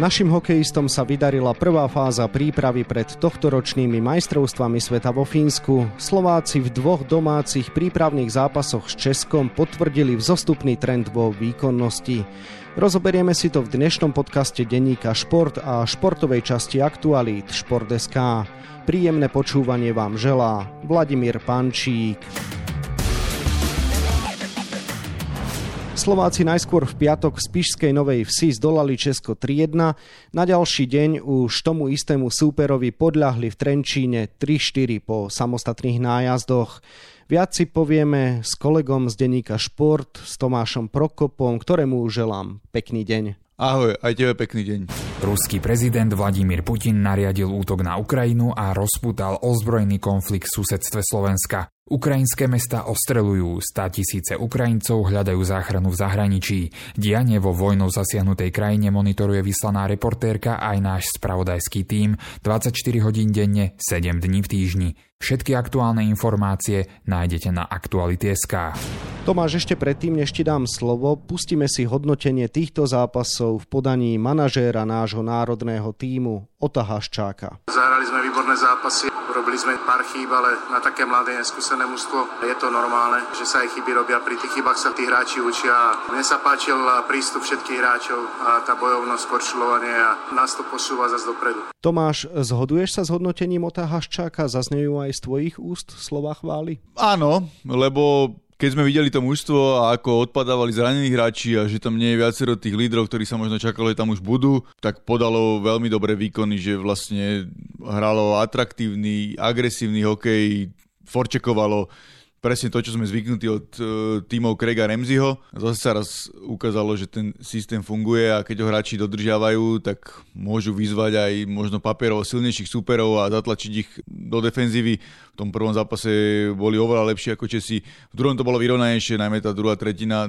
Našim hokejistom sa vydarila prvá fáza prípravy pred tohtoročnými majstrovstvami sveta vo Fínsku. Slováci v dvoch domácich prípravných zápasoch s Českom potvrdili vzostupný trend vo výkonnosti. Rozoberieme si to v dnešnom podcaste denníka Šport a športovej časti Aktualít Šport.sk. Príjemné počúvanie vám želá Vladimír Pančík. Slováci najskôr v piatok z Pišskej Novej Vsi zdolali Česko 3-1. Na ďalší deň už tomu istému súperovi podľahli v Trenčíne 3-4 po samostatných nájazdoch. Viac si povieme s kolegom z denníka Šport, s Tomášom Prokopom, ktorému želám pekný deň. Ahoj, aj tebe pekný deň. Ruský prezident Vladimír Putin nariadil útok na Ukrajinu a rozputal ozbrojený konflikt v susedstve Slovenska. Ukrajinské mesta ostrelujú, stá tisíce Ukrajincov hľadajú záchranu v zahraničí. Dianie vo vojnou zasiahnutej krajine monitoruje vyslaná reportérka aj náš spravodajský tím 24 hodín denne, 7 dní v týždni. Všetky aktuálne informácie nájdete na Aktuality.sk. Tomáš, ešte predtým, než ti dám slovo, pustíme si hodnotenie týchto zápasov v podaní manažéra nášho národného týmu Ota Haščáka. Zahrali sme výborné zápasy, robili sme pár chýb, ale na také mladé neskúsené mužstvo je to normálne, že sa aj chyby robia. Pri tých chybách sa tí hráči učia. Mne sa páčil prístup všetkých hráčov a tá bojovnosť, korčulovanie a nás to posúva zase dopredu. Tomáš, zhoduješ sa s hodnotením Ota Haščáka? Zaznejú aj z tvojich úst slova chvály? Áno, lebo keď sme videli to mužstvo a ako odpadávali zranení hráči a že tam nie je viacero tých lídrov, ktorí sa možno čakalo, že tam už budú, tak podalo veľmi dobré výkony, že vlastne hralo atraktívny, agresívny hokej, forčekovalo presne to, čo sme zvyknutí od uh, tímov Craiga Ramseyho. Zase sa raz ukázalo, že ten systém funguje a keď ho hráči dodržiavajú, tak môžu vyzvať aj možno papierov silnejších súperov a zatlačiť ich do defenzívy. V tom prvom zápase boli oveľa lepšie ako Česi. V druhom to bolo vyrovnanejšie, najmä tá druhá tretina,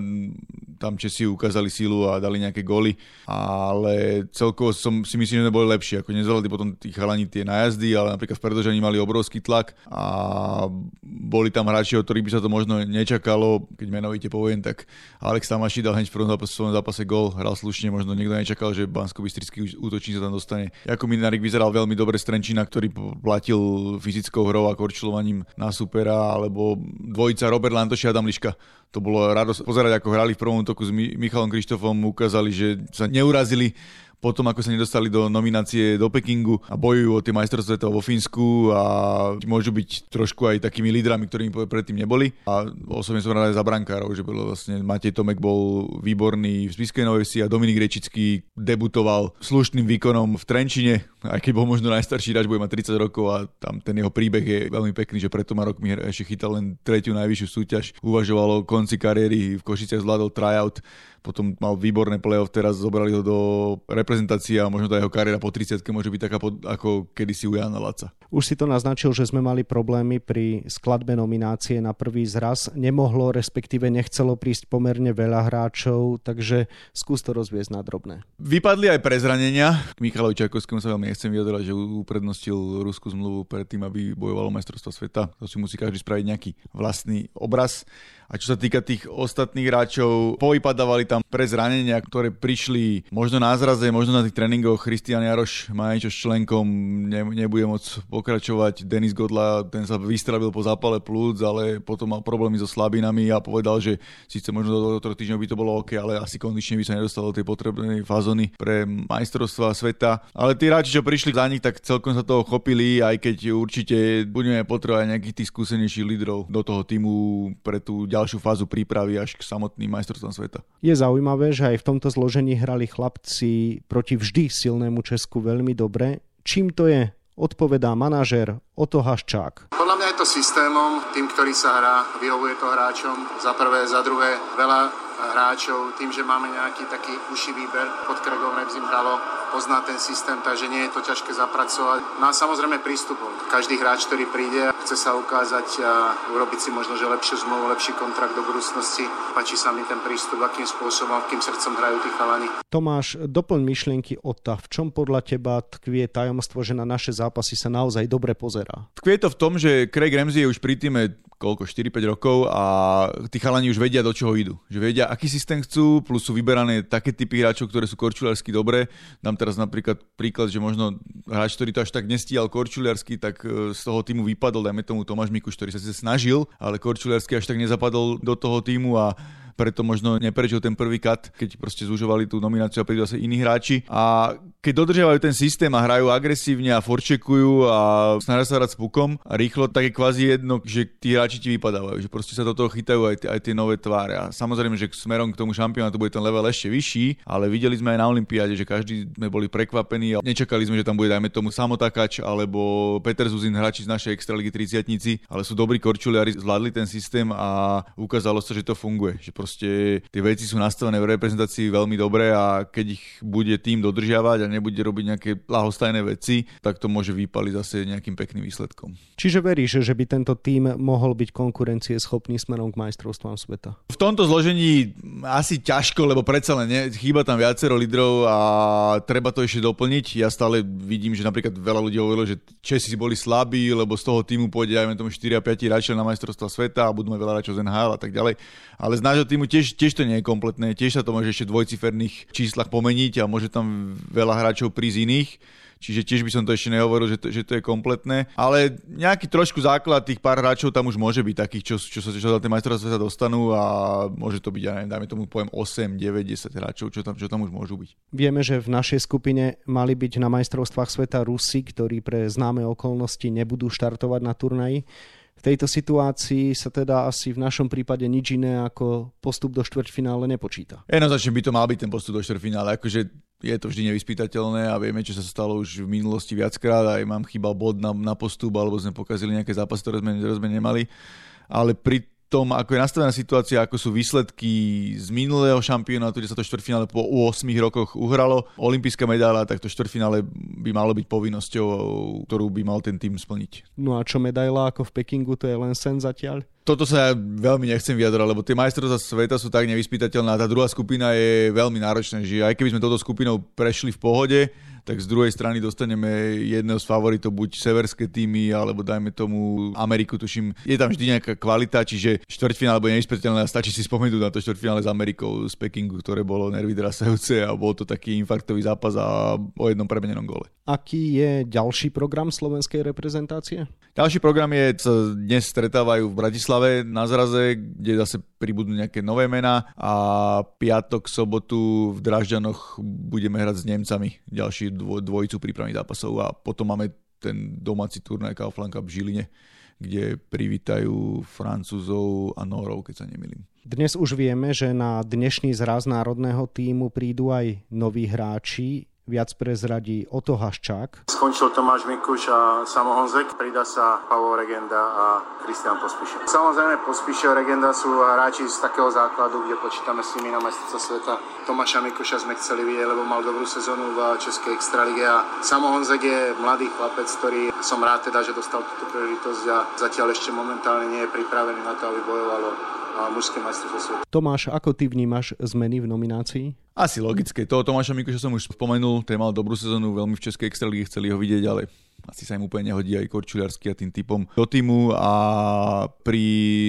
tam Česi ukázali sílu a dali nejaké góly, ale celkovo som si myslím, že neboli lepšie. Ako nezvládli potom tí chalani tie najazdy, ale napríklad v predlžení mali obrovský tlak a boli tam hráči od ktorých by sa to možno nečakalo, keď menovite poviem, tak Alex Tamaši dal hneď v prvom zápase, zápase gol, hral slušne, možno niekto nečakal, že bansko bystrický útočník sa tam dostane. Ako Minarik vyzeral veľmi dobre z ktorý platil fyzickou hrou a korčulovaním na supera, alebo dvojica Robert Lantoši a Adam Liška. To bolo radosť pozerať, ako hrali v prvom útoku s Michalom Krištofom, ukázali, že sa neurazili potom ako sa nedostali do nominácie do Pekingu a bojujú o tie majstrovstvá sveta vo Fínsku a môžu byť trošku aj takými lídrami, ktorými predtým neboli. A osobne som rád aj za brankárov, že bolo vlastne Matej Tomek bol výborný v Spiskej Novej a Dominik Rečický debutoval slušným výkonom v Trenčine, aj keď bol možno najstarší hráč, bude mať 30 rokov a tam ten jeho príbeh je veľmi pekný, že preto má rok mi ešte chytal len tretiu najvyššiu súťaž. Uvažovalo o konci kariéry, v Košiciach zvládol tryout potom mal výborné play-off, teraz zobrali ho do reprezentácie a možno tá jeho kariéra po 30 môže byť taká pod, ako kedysi u Jana Laca. Už si to naznačil, že sme mali problémy pri skladbe nominácie na prvý zraz. Nemohlo, respektíve nechcelo prísť pomerne veľa hráčov, takže skús to rozviesť na drobné. Vypadli aj prezranenia. K Michalovi Čajkovskému sa veľmi nechcem vyjadrať, že uprednostil ruskú zmluvu pred tým, aby bojovalo majstrovstvo sveta. To si musí každý spraviť nejaký vlastný obraz. A čo sa týka tých ostatných hráčov, povypadávali tam pre zranenia, ktoré prišli možno na zraze, možno na tých tréningoch. Christian Jaroš má niečo s členkom, ne, nebude môcť pokračovať. Denis Godla, ten sa vystrabil po zápale plúc, ale potom mal problémy so slabinami a povedal, že síce možno do troch týždňov by to bolo OK, ale asi kondične by sa nedostalo do tej potrebnej fazony pre majstrovstva sveta. Ale tí hráči, čo prišli za nich, tak celkom sa toho chopili, aj keď určite budeme potrebovať nejakých tých skúsenejších lídrov do toho týmu pre tú ďalšiu fázu prípravy až k samotným majstrovstvám sveta. Je zaujímavé, že aj v tomto zložení hrali chlapci proti vždy silnému Česku veľmi dobre. Čím to je? Odpovedá manažer Oto Haščák. Podľa mňa je to systémom, tým, ktorý sa hrá, vyhovuje to hráčom. Za prvé, za druhé, veľa hráčov, tým, že máme nejaký taký uší výber, pod Kregom Rebzim hralo, pozná ten systém, takže nie je to ťažké zapracovať. No a samozrejme prístupom. Každý hráč, ktorý príde, chce sa ukázať a urobiť si možno, že lepšiu zmluvu, lepší kontrakt do budúcnosti. Páči sa mi ten prístup, akým spôsobom, akým srdcom hrajú tí chalani. Tomáš, doplň myšlienky Ota. V čom podľa teba tkvie tajomstvo, že na naše zápasy sa naozaj dobre pozerá? Tkvie to v tom, že Craig Ramsey je už pri týme koľko, 4-5 rokov a tí chalani už vedia, do čoho idú. Že vedia, aký systém chcú, plus sú vyberané také typy hráčov, ktoré sú korčuliarsky dobré. Dám teraz napríklad príklad, že možno hráč, ktorý to až tak nestíhal korčuliarsky, tak e, z toho týmu vypadol, dajme tomu Tomáš Mikuš, ktorý sa snažil, ale korčuliarsky až tak nezapadol do toho týmu a preto možno neprečil ten prvý kat, keď proste zúžovali tú nomináciu a prídu zase iní hráči. A keď dodržiavajú ten systém a hrajú agresívne a forčekujú a snažia sa hrať s pukom a rýchlo, tak je kvázi jedno, že tí hráči ti vypadávajú, že proste sa do toho chytajú aj, aj tie nové tváre. A samozrejme, že smerom k tomu šampionátu bude ten level ešte vyšší, ale videli sme aj na Olympiáde, že každý sme boli prekvapení a nečakali sme, že tam bude dajme tomu samotakač alebo Peter Zuzin hráči z našej extraligy 30 ale sú dobrí korčuliari, zvládli ten systém a ukázalo sa, že to funguje. Že proste tie veci sú nastavené v reprezentácii veľmi dobre a keď ich bude tým dodržiavať a nebude robiť nejaké lahostajné veci, tak to môže vypaliť zase nejakým pekným výsledkom. Čiže veríš, že by tento tým mohol byť konkurencie schopný smerom k majstrovstvám sveta? V tomto zložení asi ťažko, lebo predsa len ne, chýba tam viacero lídrov a treba to ešte doplniť. Ja stále vidím, že napríklad veľa ľudí hovorilo, že Česi boli slabí, lebo z toho týmu pôjde aj tomu 4 a 5 hráčov na majstrovstva sveta a budú mať veľa hráčov z NHL a tak ďalej. Ale z nášho týmu tiež, tiež to nie je kompletné, tiež sa to môže ešte v dvojciferných číslach pomeniť a môže tam veľa hráčov prísť iných. Čiže tiež by som to ešte nehovoril, že to, že to je kompletné. Ale nejaký trošku základ tých pár hráčov tam už môže byť takých, čo, čo sa čo za tie majstrovstvá sa dostanú a môže to byť, ja neviem, dajme tomu poviem 8, 9, 10 hráčov, čo tam, čo tam už môžu byť. Vieme, že v našej skupine mali byť na majstrovstvách sveta Rusi, ktorí pre známe okolnosti nebudú štartovať na turnaji. V tejto situácii sa teda asi v našom prípade nič iné ako postup do štvrťfinále nepočíta. Jednoznačne by to mal byť ten postup do štvrťfinále, akože je to vždy nevyspytateľné a vieme, čo sa stalo už v minulosti viackrát, aj mám chýbal bod na, na postup, alebo sme pokazili nejaké zápasy, ktoré sme, ktoré sme nemali. Ale pri tom, ako je nastavená situácia, ako sú výsledky z minulého šampionátu, kde sa to štvrtfinále po 8 rokoch uhralo. Olympijská medaila, tak to štvrtfinále by malo byť povinnosťou, ktorú by mal ten tým splniť. No a čo medaila ako v Pekingu, to je len sen zatiaľ? Toto sa ja veľmi nechcem vyjadrovať, lebo tie majstrovstvá sveta sú tak nevyspytateľné a tá druhá skupina je veľmi náročná, že aj keby sme touto skupinou prešli v pohode, tak z druhej strany dostaneme jedného z favoritov, buď severské týmy, alebo dajme tomu Ameriku, tuším. Je tam vždy nejaká kvalita, čiže štvrťfinále bude nevyspytateľné a stačí si spomenúť na to štvrťfinále s Amerikou z Pekingu, ktoré bolo nervy drasajúce a bol to taký infarktový zápas a o jednom premenenom gole. Aký je ďalší program slovenskej reprezentácie? Ďalší program je, dnes stretávajú v Bratislave na zraze, kde zase pribudnú nejaké nové mená a piatok, sobotu v Dražďanoch budeme hrať s Nemcami ďalší dvoj, dvojicu prípravných zápasov a potom máme ten domáci turnaj Kaufland Cup v Žiline, kde privítajú Francúzov a Norov, keď sa nemýlim. Dnes už vieme, že na dnešný zraz národného týmu prídu aj noví hráči. Viac prezradí Oto Haščák. Skončil Tomáš Mikuš a Samo Honzek, pridá sa Pavol Regenda a Kristian Pospíšil. Samozrejme Pospíšil Regenda sú hráči z takého základu, kde počítame s nimi na majstrovstvo sveta. Tomáša Mikuša sme chceli vidieť, lebo mal dobrú sezónu v Českej extralige a Samo Honzek je mladý chlapec, ktorý som rád teda, že dostal túto príležitosť a zatiaľ ešte momentálne nie je pripravený na to, aby bojovalo mužské majstrovstvo sveta. Tomáš, ako ty vnímaš zmeny v nominácii? Asi logické. Toho Tomáša Mikuša som už spomenul, ten mal dobrú sezónu, veľmi v Českej extralíge chceli ho vidieť, ale asi sa im úplne nehodí aj Korčuliarsky a tým typom do týmu a pri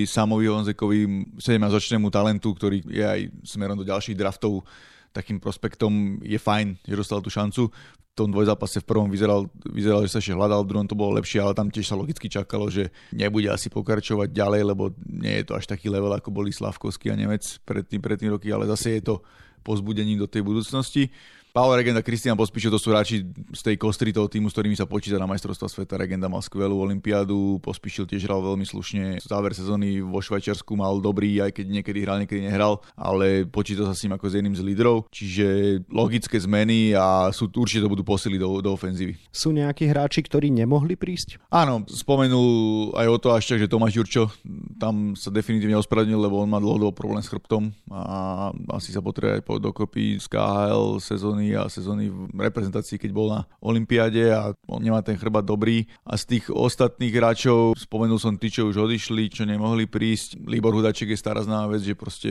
Samovi Honzekovi 17-ročnému talentu, ktorý je aj smerom do ďalších draftov takým prospektom je fajn, že dostal tú šancu. V tom dvojzápase v prvom vyzeral, vyzeral, že sa ešte hľadal, v druhom to bolo lepšie, ale tam tiež sa logicky čakalo, že nebude asi pokračovať ďalej, lebo nie je to až taký level, ako boli Slavkovský a Nemec pred tým, pred tým roky, ale zase je to pozbudením do tej budúcnosti. Paolo Regenda, Kristian Pospíšil, to sú hráči z tej kostry toho týmu, s ktorými sa počíta na majstrovstva sveta. Regenda mal skvelú olympiádu, Pospíšil tiež hral veľmi slušne. Záver sezóny vo Švajčiarsku mal dobrý, aj keď niekedy hral, niekedy nehral, ale počíta sa s ním ako s jedným z lídrov. Čiže logické zmeny a sú určite to budú posily do, do ofenzívy. Sú nejakí hráči, ktorí nemohli prísť? Áno, spomenul aj o to až že Tomáš Jurčo tam sa definitívne ospravedlnil, lebo on má dlhodobo problém s chrbtom a asi sa potrebuje aj dokopy z KHL sezóny sezóny a sezóny v reprezentácii, keď bol na Olympiade a on nemá ten chrbát dobrý. A z tých ostatných hráčov, spomenul som tí, čo už odišli, čo nemohli prísť. Libor Hudaček je stará známa vec, že proste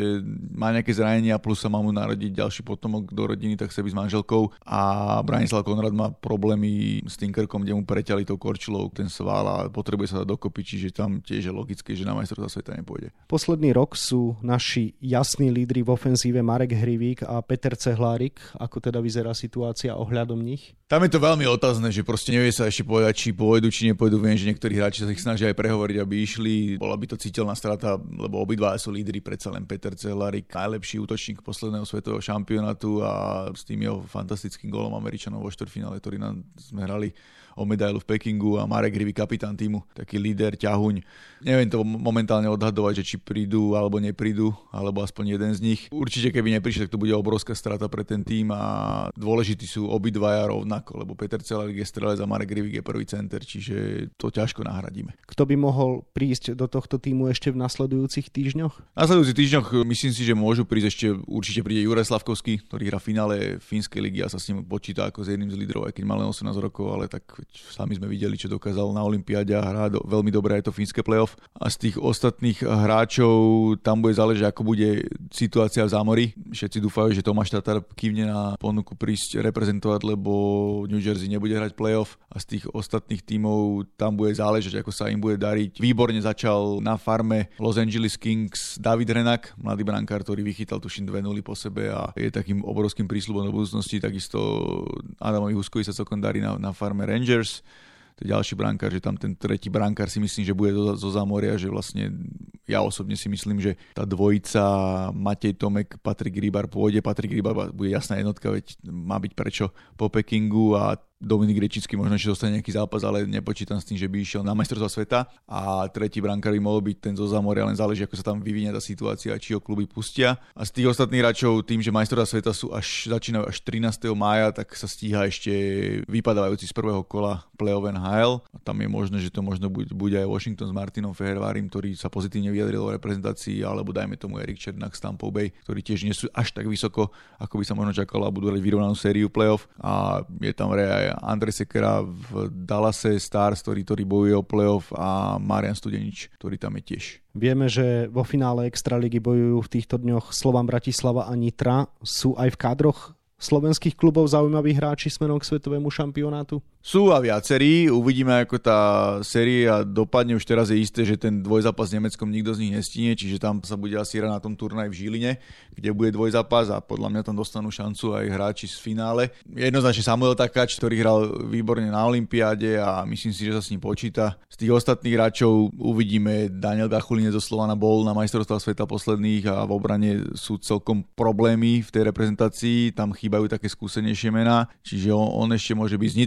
má nejaké zranenia plus sa má mu narodiť ďalší potomok do rodiny, tak sa by s manželkou. A Branislav Konrad má problémy s tým krkom, kde mu preťali tou korčilou ten sval a potrebuje sa dokopy, čiže tam tiež je logické, že na majstrovstvá sveta nepôjde. Posledný rok sú naši jasní lídry v ofenzíve Marek Hrivík a Peter Cehlárik. Ako teda vyzerá situácia ohľadom nich? Tam je to veľmi otázne, že proste nevie sa ešte povedať, či pôjdu, či nepôjdu. Viem, že niektorí hráči sa ich snažia aj prehovoriť, aby išli. Bola by to citeľná strata, lebo obidva sú lídry, predsa len Peter Cehlárik, najlepší útočník posledného svetového šampionátu a s tým jeho fantastickým gólom Američanov vo štvrtfinále, ktorý nám sme hrali o medailu v Pekingu a Marek Rivy, kapitán týmu, taký líder, ťahuň. Neviem to momentálne odhadovať, že či prídu alebo neprídu, alebo aspoň jeden z nich. Určite keby neprišli, tak to bude obrovská strata pre ten tým a dôležití sú obidvaja rovnako, lebo Peter Celavik je strelec a Marek Rivik je prvý center, čiže to ťažko nahradíme. Kto by mohol prísť do tohto týmu ešte v nasledujúcich týždňoch? V nasledujúcich týždňoch myslím si, že môžu prísť ešte, určite príde Juraj Slavkovský, ktorý hrá v finále fínskej ligy a sa s ním počíta ako s jedným z lídrov, aj keď mal len 18 rokov, ale tak sami sme videli, čo dokázal na Olympiáde a hrá do, veľmi dobré aj to fínske playoff. A z tých ostatných hráčov tam bude záležať, ako bude situácia v zámori. Všetci dúfajú, že Tomáš Tatar kývne na ponuku prísť reprezentovať, lebo New Jersey nebude hrať playoff a z tých ostatných tímov tam bude záležať, ako sa im bude dariť. Výborne začal na farme Los Angeles Kings David Renak, mladý brankár, ktorý vychytal tuším dve nuly po sebe a je takým obrovským prísľubom do budúcnosti. Takisto Adamovi Huskovi sa celkom darí na, na farme Rangers to je ďalší brankár, že tam ten tretí brankár si myslím, že bude zo, zo Zamoria, že vlastne ja osobne si myslím, že tá dvojica Matej Tomek, Patrik Rybar pôjde, Patrik Rybar bude jasná jednotka, veď má byť prečo po Pekingu a Dominik Rečický možno ešte dostane nejaký zápas, ale nepočítam s tým, že by išiel na majstrovstvá sveta. A tretí brankár by mohol byť ten zo Zamoria, len záleží, ako sa tam vyvinie tá situácia, či ho kluby pustia. A z tých ostatných hráčov, tým, že majstrovstvá sveta sú až, začínajú až 13. mája, tak sa stíha ešte vypadávajúci z prvého kola play-off NHL. A tam je možné, že to možno bude, bude aj Washington s Martinom Fehervárim, ktorý sa pozitívne vyjadril o reprezentácii, alebo dajme tomu Erik Černák z Tampa ktorí tiež nie sú až tak vysoko, ako by sa možno čakalo a budú vyrovnanú sériu play-off. A je tam aj Andrej Sekera v Dallase Stars, ktorý, ktorý bojuje o playoff a Marian Studenič, ktorý tam je tiež. Vieme, že vo finále Extraligy bojujú v týchto dňoch Slovan Bratislava a Nitra. Sú aj v kádroch slovenských klubov zaujímavých hráči smerom k svetovému šampionátu? Sú a viacerí, uvidíme ako tá séria dopadne, už teraz je isté, že ten dvojzápas s Nemeckom nikto z nich nestíne, čiže tam sa bude asi hrať na tom turnaj v Žiline, kde bude dvojzápas a podľa mňa tam dostanú šancu aj hráči z finále. Jednoznačne Samuel Takáč, ktorý hral výborne na Olympiáde a myslím si, že sa s ním počíta. Z tých ostatných hráčov uvidíme, Daniel Gachuline zo Slovana bol na majstrovstvá sveta posledných a v obrane sú celkom problémy v tej reprezentácii, tam chýbajú také skúsenejšie mená, čiže on, on ešte môže byť z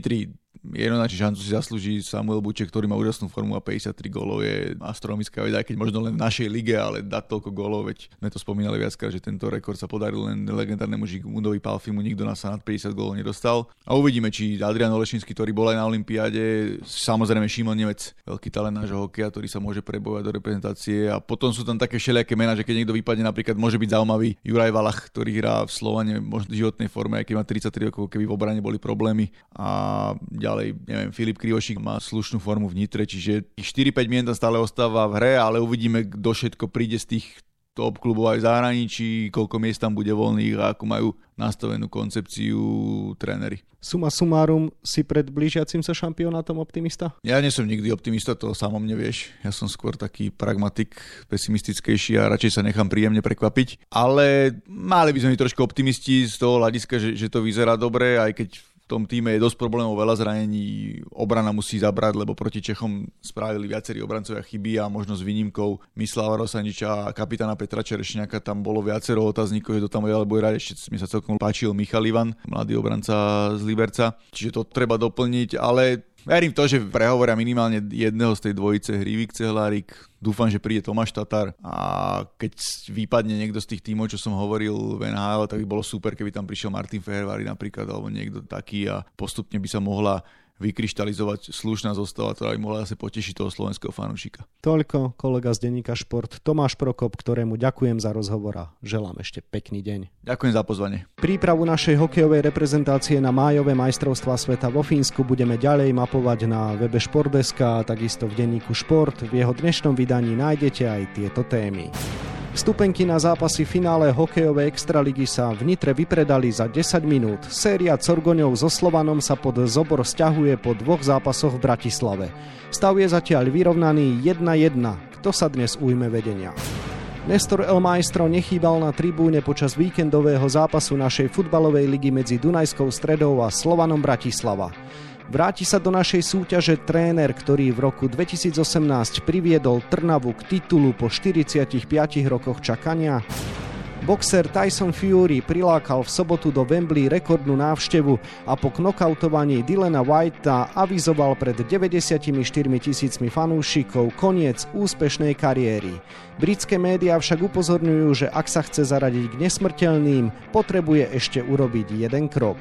jednoznačne šancu si zaslúži Samuel Buček, ktorý má úžasnú formu a 53 gólov je astronomická veda, aj keď možno len v našej lige, ale dať toľko gólov, veď sme to spomínali viackrát, že tento rekord sa podaril len legendárnemu Žigmundovi Palfimu, nikto nás sa nad 50 gólov nedostal. A uvidíme, či Adrian Olešinský, ktorý bol aj na Olympiáde, samozrejme Šimon Nemec, veľký talent nášho hokeja, ktorý sa môže prebojať do reprezentácie a potom sú tam také všelijaké mená, že keď niekto vypadne, napríklad môže byť zaujímavý Juraj Valach, ktorý hrá v Slovane možno v životnej forme, aj keď má 33 rokov, keby v obrane boli problémy a ďalej, neviem, Filip Krivošik má slušnú formu v Nitre, čiže 4-5 mien tam stále ostáva v hre, ale uvidíme, kto všetko príde z tých top klubov aj v zahraničí, koľko miest tam bude voľných a ako majú nastavenú koncepciu tréneri. Suma sumárum, si pred blížiacim sa šampionátom optimista? Ja nie som nikdy optimista, to samo mne vieš. Ja som skôr taký pragmatik, pesimistickejší a radšej sa nechám príjemne prekvapiť. Ale mali by sme byť trošku optimisti z toho hľadiska, že, že to vyzerá dobre, aj keď v tom týme je dosť problémov, veľa zranení, obrana musí zabrať, lebo proti Čechom spravili viacerí obrancovia chyby a možno s výnimkou Mislava Rosaniča a kapitána Petra Čerešňaka tam bolo viacero otáznikov, že to tam bude hrať. Ešte mi sa celkom páčil Michal Ivan, mladý obranca z Liberca. Čiže to treba doplniť, ale Verím to, že prehovoria minimálne jedného z tej dvojice Hrivik Cehlárik. Dúfam, že príde Tomáš Tatar a keď vypadne niekto z tých tímov, čo som hovoril v NHL, tak by bolo super, keby tam prišiel Martin Fehervári napríklad alebo niekto taký a postupne by sa mohla vykryštalizovať slušná zostava, ktorá by mohla asi potešiť toho slovenského fanúšika. Toľko kolega z denníka Šport Tomáš Prokop, ktorému ďakujem za rozhovor a želám ešte pekný deň. Ďakujem za pozvanie. Prípravu našej hokejovej reprezentácie na májové majstrovstvá sveta vo Fínsku budeme ďalej mapovať na webe Športdeska a takisto v denníku Šport. V jeho dnešnom vydaní nájdete aj tieto témy. Vstupenky na zápasy finále hokejovej extraligy sa v Nitre vypredali za 10 minút. Séria Corgoňov so Slovanom sa pod zobor stiahuje po dvoch zápasoch v Bratislave. Stav je zatiaľ vyrovnaný 1-1. Kto sa dnes ujme vedenia? Nestor El Maestro nechýbal na tribúne počas víkendového zápasu našej futbalovej ligy medzi Dunajskou stredou a Slovanom Bratislava. Vráti sa do našej súťaže tréner, ktorý v roku 2018 priviedol Trnavu k titulu po 45 rokoch čakania. Boxer Tyson Fury prilákal v sobotu do Wembley rekordnú návštevu a po knokautovaní Dylana Whitea avizoval pred 94 tisícmi fanúšikov koniec úspešnej kariéry. Britské médiá však upozorňujú, že ak sa chce zaradiť k nesmrteľným, potrebuje ešte urobiť jeden krok.